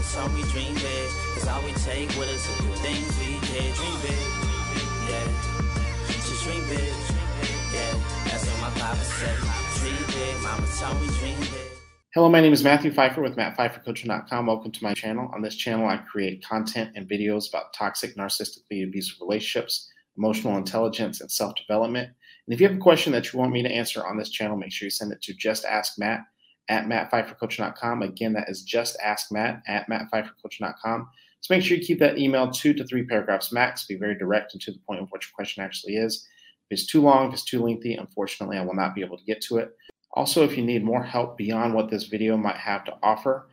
Mama told me dream big, cause all we take with us the things we did. Dream big, yeah. Just dream big, yeah. That's what my said. Dream big, mama me dream big. Hello, my name is Matthew Phifer with MattPhiferCoaching.com. Welcome to my channel. On this channel, I create content and videos about toxic, narcissistically abusive relationships, emotional intelligence, and self development. And if you have a question that you want me to answer on this channel, make sure you send it to just ask Matt at mattphifercoaching.com. Again, that is just ask Matt at mattphifercoaching.com. So make sure you keep that email two to three paragraphs max. Be very direct and to the point of what your question actually is. If it's too long, if it's too lengthy, unfortunately, I will not be able to get to it. Also, if you need more help beyond what this video might have to offer,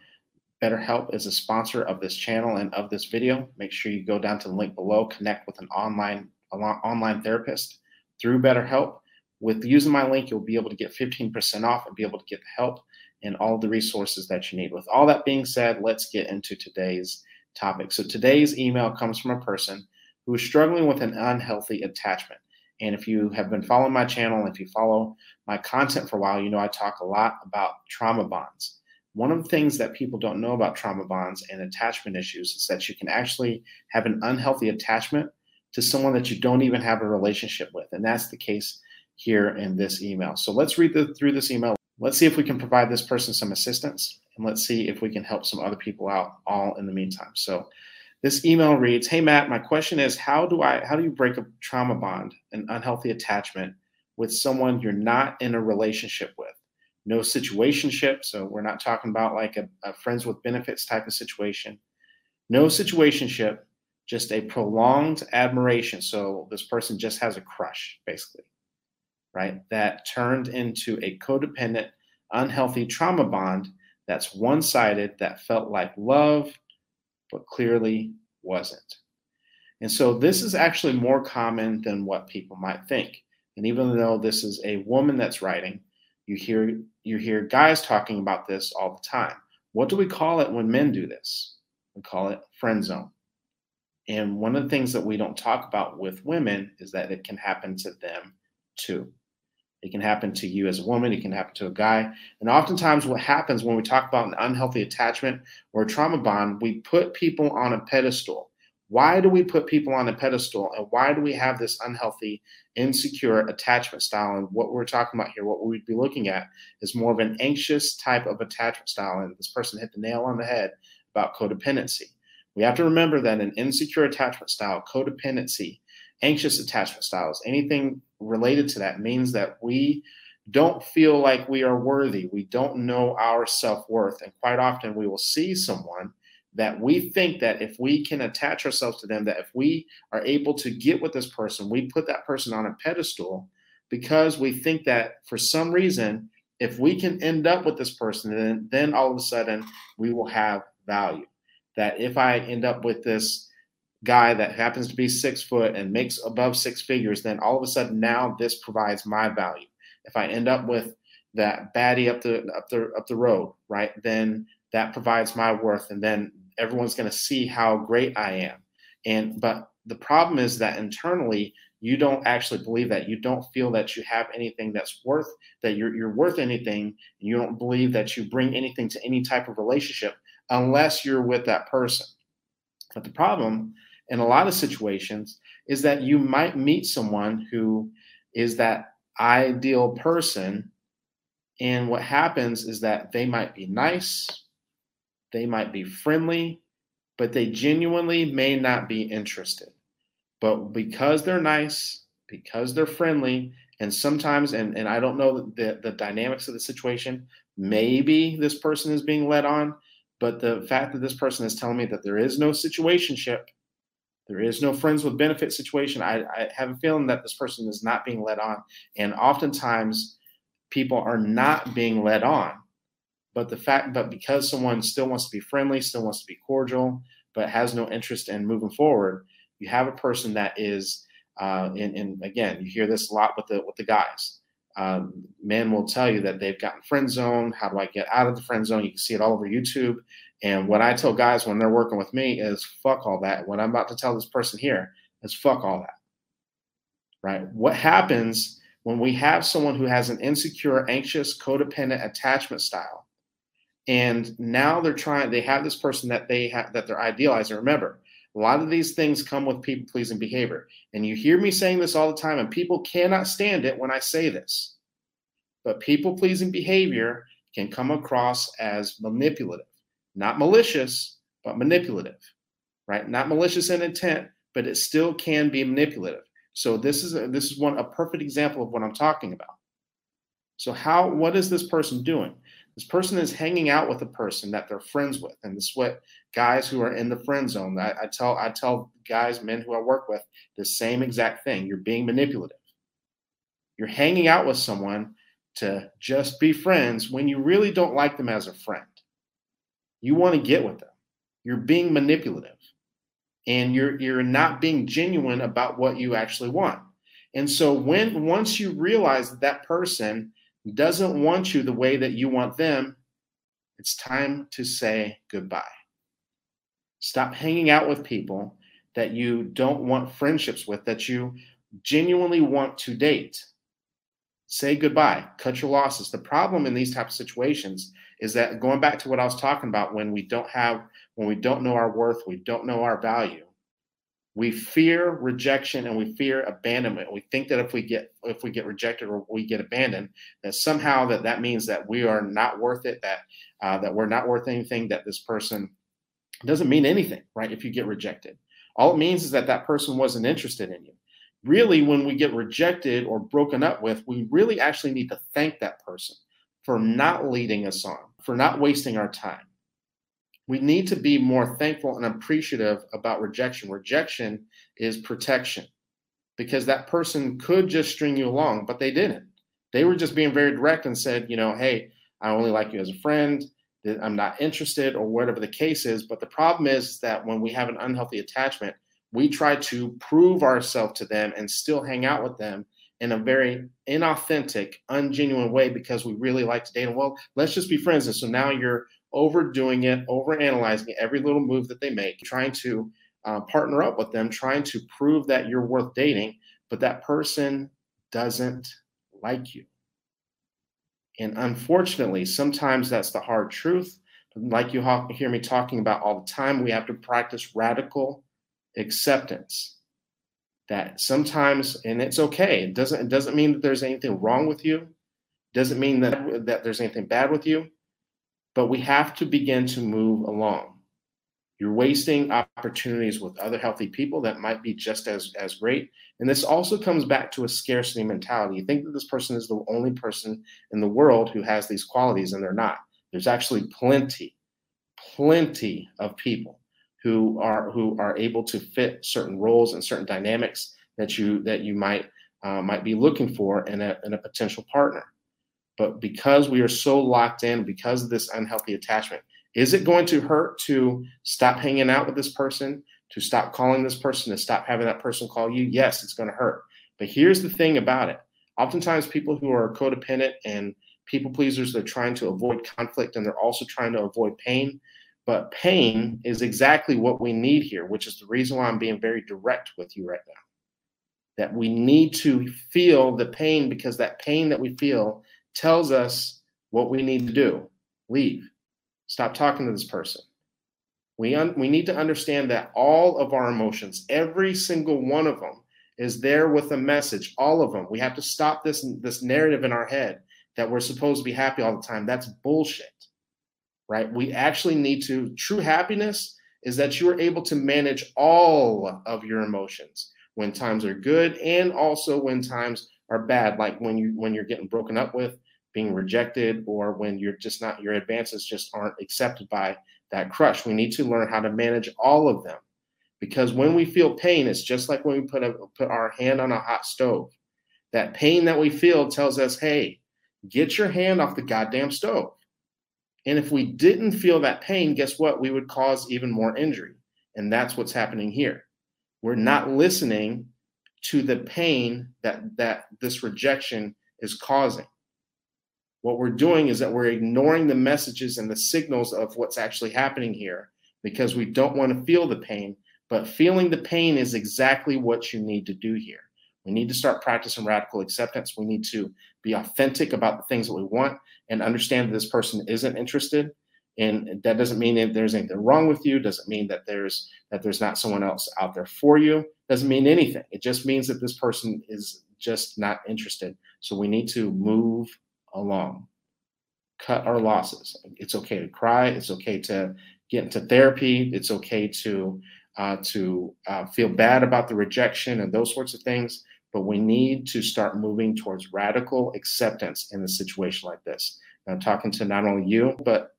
BetterHelp is a sponsor of this channel and of this video. Make sure you go down to the link below, connect with an online online therapist through BetterHelp. With using my link, you'll be able to get 15% off and be able to get the help and all the resources that you need. With all that being said, let's get into today's topic. So today's email comes from a person who is struggling with an unhealthy attachment. And if you have been following my channel, if you follow my content for a while, you know I talk a lot about trauma bonds. One of the things that people don't know about trauma bonds and attachment issues is that you can actually have an unhealthy attachment to someone that you don't even have a relationship with. And that's the case here in this email. So let's read the, through this email. Let's see if we can provide this person some assistance and let's see if we can help some other people out all in the meantime. So this email reads, "Hey Matt, my question is how do I how do you break a trauma bond, an unhealthy attachment with someone you're not in a relationship with? No situationship, so we're not talking about like a, a friends with benefits type of situation. No situationship, just a prolonged admiration. So this person just has a crush, basically right? That turned into a codependent, unhealthy trauma bond that's one sided, that felt like love, but clearly wasn't. And so this is actually more common than what people might think. And even though this is a woman that's writing, you hear you hear guys talking about this all the time. What do we call it when men do this? We call it friend zone. And one of the things that we don't talk about with women is that it can happen to them too. It can happen to you as a woman, it can happen to a guy. And oftentimes, what happens when we talk about an unhealthy attachment or a trauma bond, we put people on a pedestal. Why do we put people on a pedestal? And why do we have this unhealthy, insecure attachment style? And what we're talking about here, what we'd be looking at, is more of an anxious type of attachment style. And this person hit the nail on the head about codependency. We have to remember that an insecure attachment style, codependency, anxious attachment styles, anything related to that means that we don't feel like we are worthy. We don't know our self worth. And quite often we will see someone that we think that if we can attach ourselves to them, that if we are able to get with this person, we put that person on a pedestal because we think that for some reason, if we can end up with this person, then, then all of a sudden we will have value. That if I end up with this guy that happens to be six foot and makes above six figures, then all of a sudden now this provides my value. If I end up with that baddie up the up the up the road, right, then that provides my worth, and then everyone's going to see how great I am. And but the problem is that internally you don't actually believe that you don't feel that you have anything that's worth that you're, you're worth anything and you don't believe that you bring anything to any type of relationship unless you're with that person but the problem in a lot of situations is that you might meet someone who is that ideal person. And what happens is that they might be nice, they might be friendly, but they genuinely may not be interested. But because they're nice, because they're friendly, and sometimes, and, and I don't know the, the dynamics of the situation, maybe this person is being led on, but the fact that this person is telling me that there is no situationship there is no friends with benefit situation. I, I have a feeling that this person is not being led on. And oftentimes people are not being led on. But the fact, but because someone still wants to be friendly, still wants to be cordial, but has no interest in moving forward, you have a person that is, uh, and, and again, you hear this a lot with the with the guys. Um, men will tell you that they've gotten friend zone. How do I get out of the friend zone? You can see it all over YouTube. And what I tell guys when they're working with me is fuck all that. What I'm about to tell this person here is fuck all that. Right? What happens when we have someone who has an insecure, anxious, codependent attachment style and now they're trying they have this person that they have that they're idealizing remember a lot of these things come with people pleasing behavior. And you hear me saying this all the time and people cannot stand it when i say this. But people pleasing behavior can come across as manipulative. Not malicious but manipulative right? Not malicious in intent but it still can be manipulative. So this is a, this is one a perfect example of what i'm talking about. So how what is this person doing this person is hanging out with a person that they're friends with, and this is what guys who are in the friend zone. I, I tell I tell guys, men who I work with, the same exact thing. You're being manipulative. You're hanging out with someone to just be friends when you really don't like them as a friend. You want to get with them. You're being manipulative, and you're you're not being genuine about what you actually want. And so when once you realize that that person doesn't want you the way that you want them, it's time to say goodbye. Stop hanging out with people that you don't want friendships with, that you genuinely want to date. Say goodbye, cut your losses. The problem in these type of situations is that going back to what I was talking about when we don't have, when we don't know our worth, we don't know our value, we fear rejection and we fear abandonment. We think that if we get if we get rejected or we get abandoned that somehow that that means that we are not worth it that uh, that we're not worth anything that this person doesn't mean anything right if you get rejected. All it means is that that person wasn't interested in you. Really when we get rejected or broken up with we really actually need to thank that person for not leading us on for not wasting our time we need to be more thankful and appreciative about rejection. Rejection is protection because that person could just string you along, but they didn't. They were just being very direct and said, you know, hey, I only like you as a friend. I'm not interested, or whatever the case is. But the problem is that when we have an unhealthy attachment, we try to prove ourselves to them and still hang out with them in a very inauthentic, ungenuine way because we really like to date them. Well, let's just be friends. And so now you're overdoing it, overanalyzing every little move that they make, trying to uh, partner up with them, trying to prove that you're worth dating, but that person doesn't like you. And unfortunately, sometimes that's the hard truth. Like you hear me talking about all the time, we have to practice radical acceptance. That sometimes, and it's okay. It doesn't. It doesn't mean that there's anything wrong with you. It doesn't mean that that there's anything bad with you but we have to begin to move along. You're wasting opportunities with other healthy people that might be just as, as great. And this also comes back to a scarcity mentality. You think that this person is the only person in the world who has these qualities, and they're not. There's actually plenty, plenty of people who are who are able to fit certain roles and certain dynamics that you that you might uh, might be looking for in a, in a potential partner. But because we are so locked in, because of this unhealthy attachment, is it going to hurt to stop hanging out with this person, to stop calling this person, to stop having that person call you? Yes, it's going to hurt. But here's the thing about it oftentimes, people who are codependent and people pleasers, they're trying to avoid conflict and they're also trying to avoid pain. But pain is exactly what we need here, which is the reason why I'm being very direct with you right now. That we need to feel the pain because that pain that we feel tells us what we need to do leave, stop talking to this person. We, un- we need to understand that all of our emotions, every single one of them, is there with a message. All of them. We have to stop this, this narrative in our head that we're supposed to be happy all the time. That's bullshit, right? We actually need to. True happiness is that you are able to manage all of your emotions when times are good and also when times are bad, like when you when you're getting broken up with, being rejected or when you're just not your advances just aren't accepted by that crush. We need to learn how to manage all of them. Because when we feel pain it's just like when we put a, put our hand on a hot stove. That pain that we feel tells us hey get your hand off the goddamn stove. And if we didn't feel that pain guess what? We would cause even more injury. And that's what's happening here. We're not listening to the pain that that this rejection is causing what we're doing is that we're ignoring the messages and the signals of what's actually happening here because we don't want to feel the pain. But feeling the pain is exactly what you need to do here. We need to start practicing radical acceptance. We need to be authentic about the things that we want and understand that this person isn't interested. And that doesn't mean that there's anything wrong with you doesn't mean that there's that there's not someone else out there for you doesn't mean anything. It just means that this person is just not interested. So we need to move along. Cut our losses. It's okay to cry it's okay to get into therapy it's okay to uh, to uh, feel bad about the rejection and those sorts of things but we need to start moving towards radical acceptance in a situation like this. I'm talking to not only you, but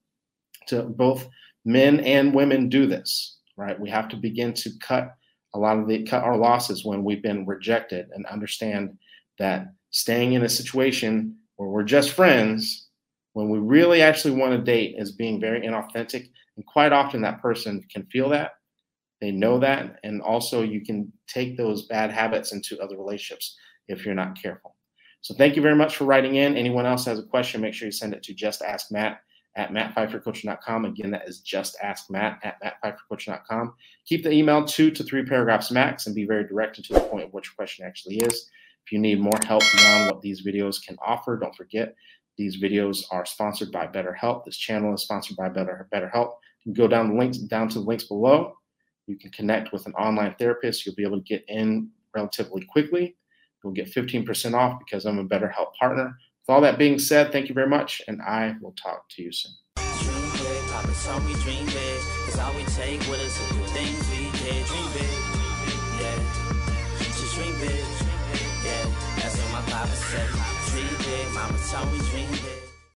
to both men and women do this, right? We have to begin to cut a lot of the cut our losses when we've been rejected and understand that staying in a situation where we're just friends when we really actually want to date is being very inauthentic and quite often that person can feel that they know that and also you can take those bad habits into other relationships if you're not careful so thank you very much for writing in anyone else has a question make sure you send it to just ask matt at mattphifercoaching.com. Again, that is just ask Matt at mattphifercoaching.com. Keep the email two to three paragraphs max and be very direct and to the point of what your question actually is. If you need more help beyond what these videos can offer, don't forget these videos are sponsored by BetterHelp. This channel is sponsored by Better BetterHelp. You can go down the links down to the links below. You can connect with an online therapist. You'll be able to get in relatively quickly. You'll get 15% off because I'm a BetterHelp partner. With all that being said, thank you very much, and I will talk to you soon. Dream big, mama told me dream.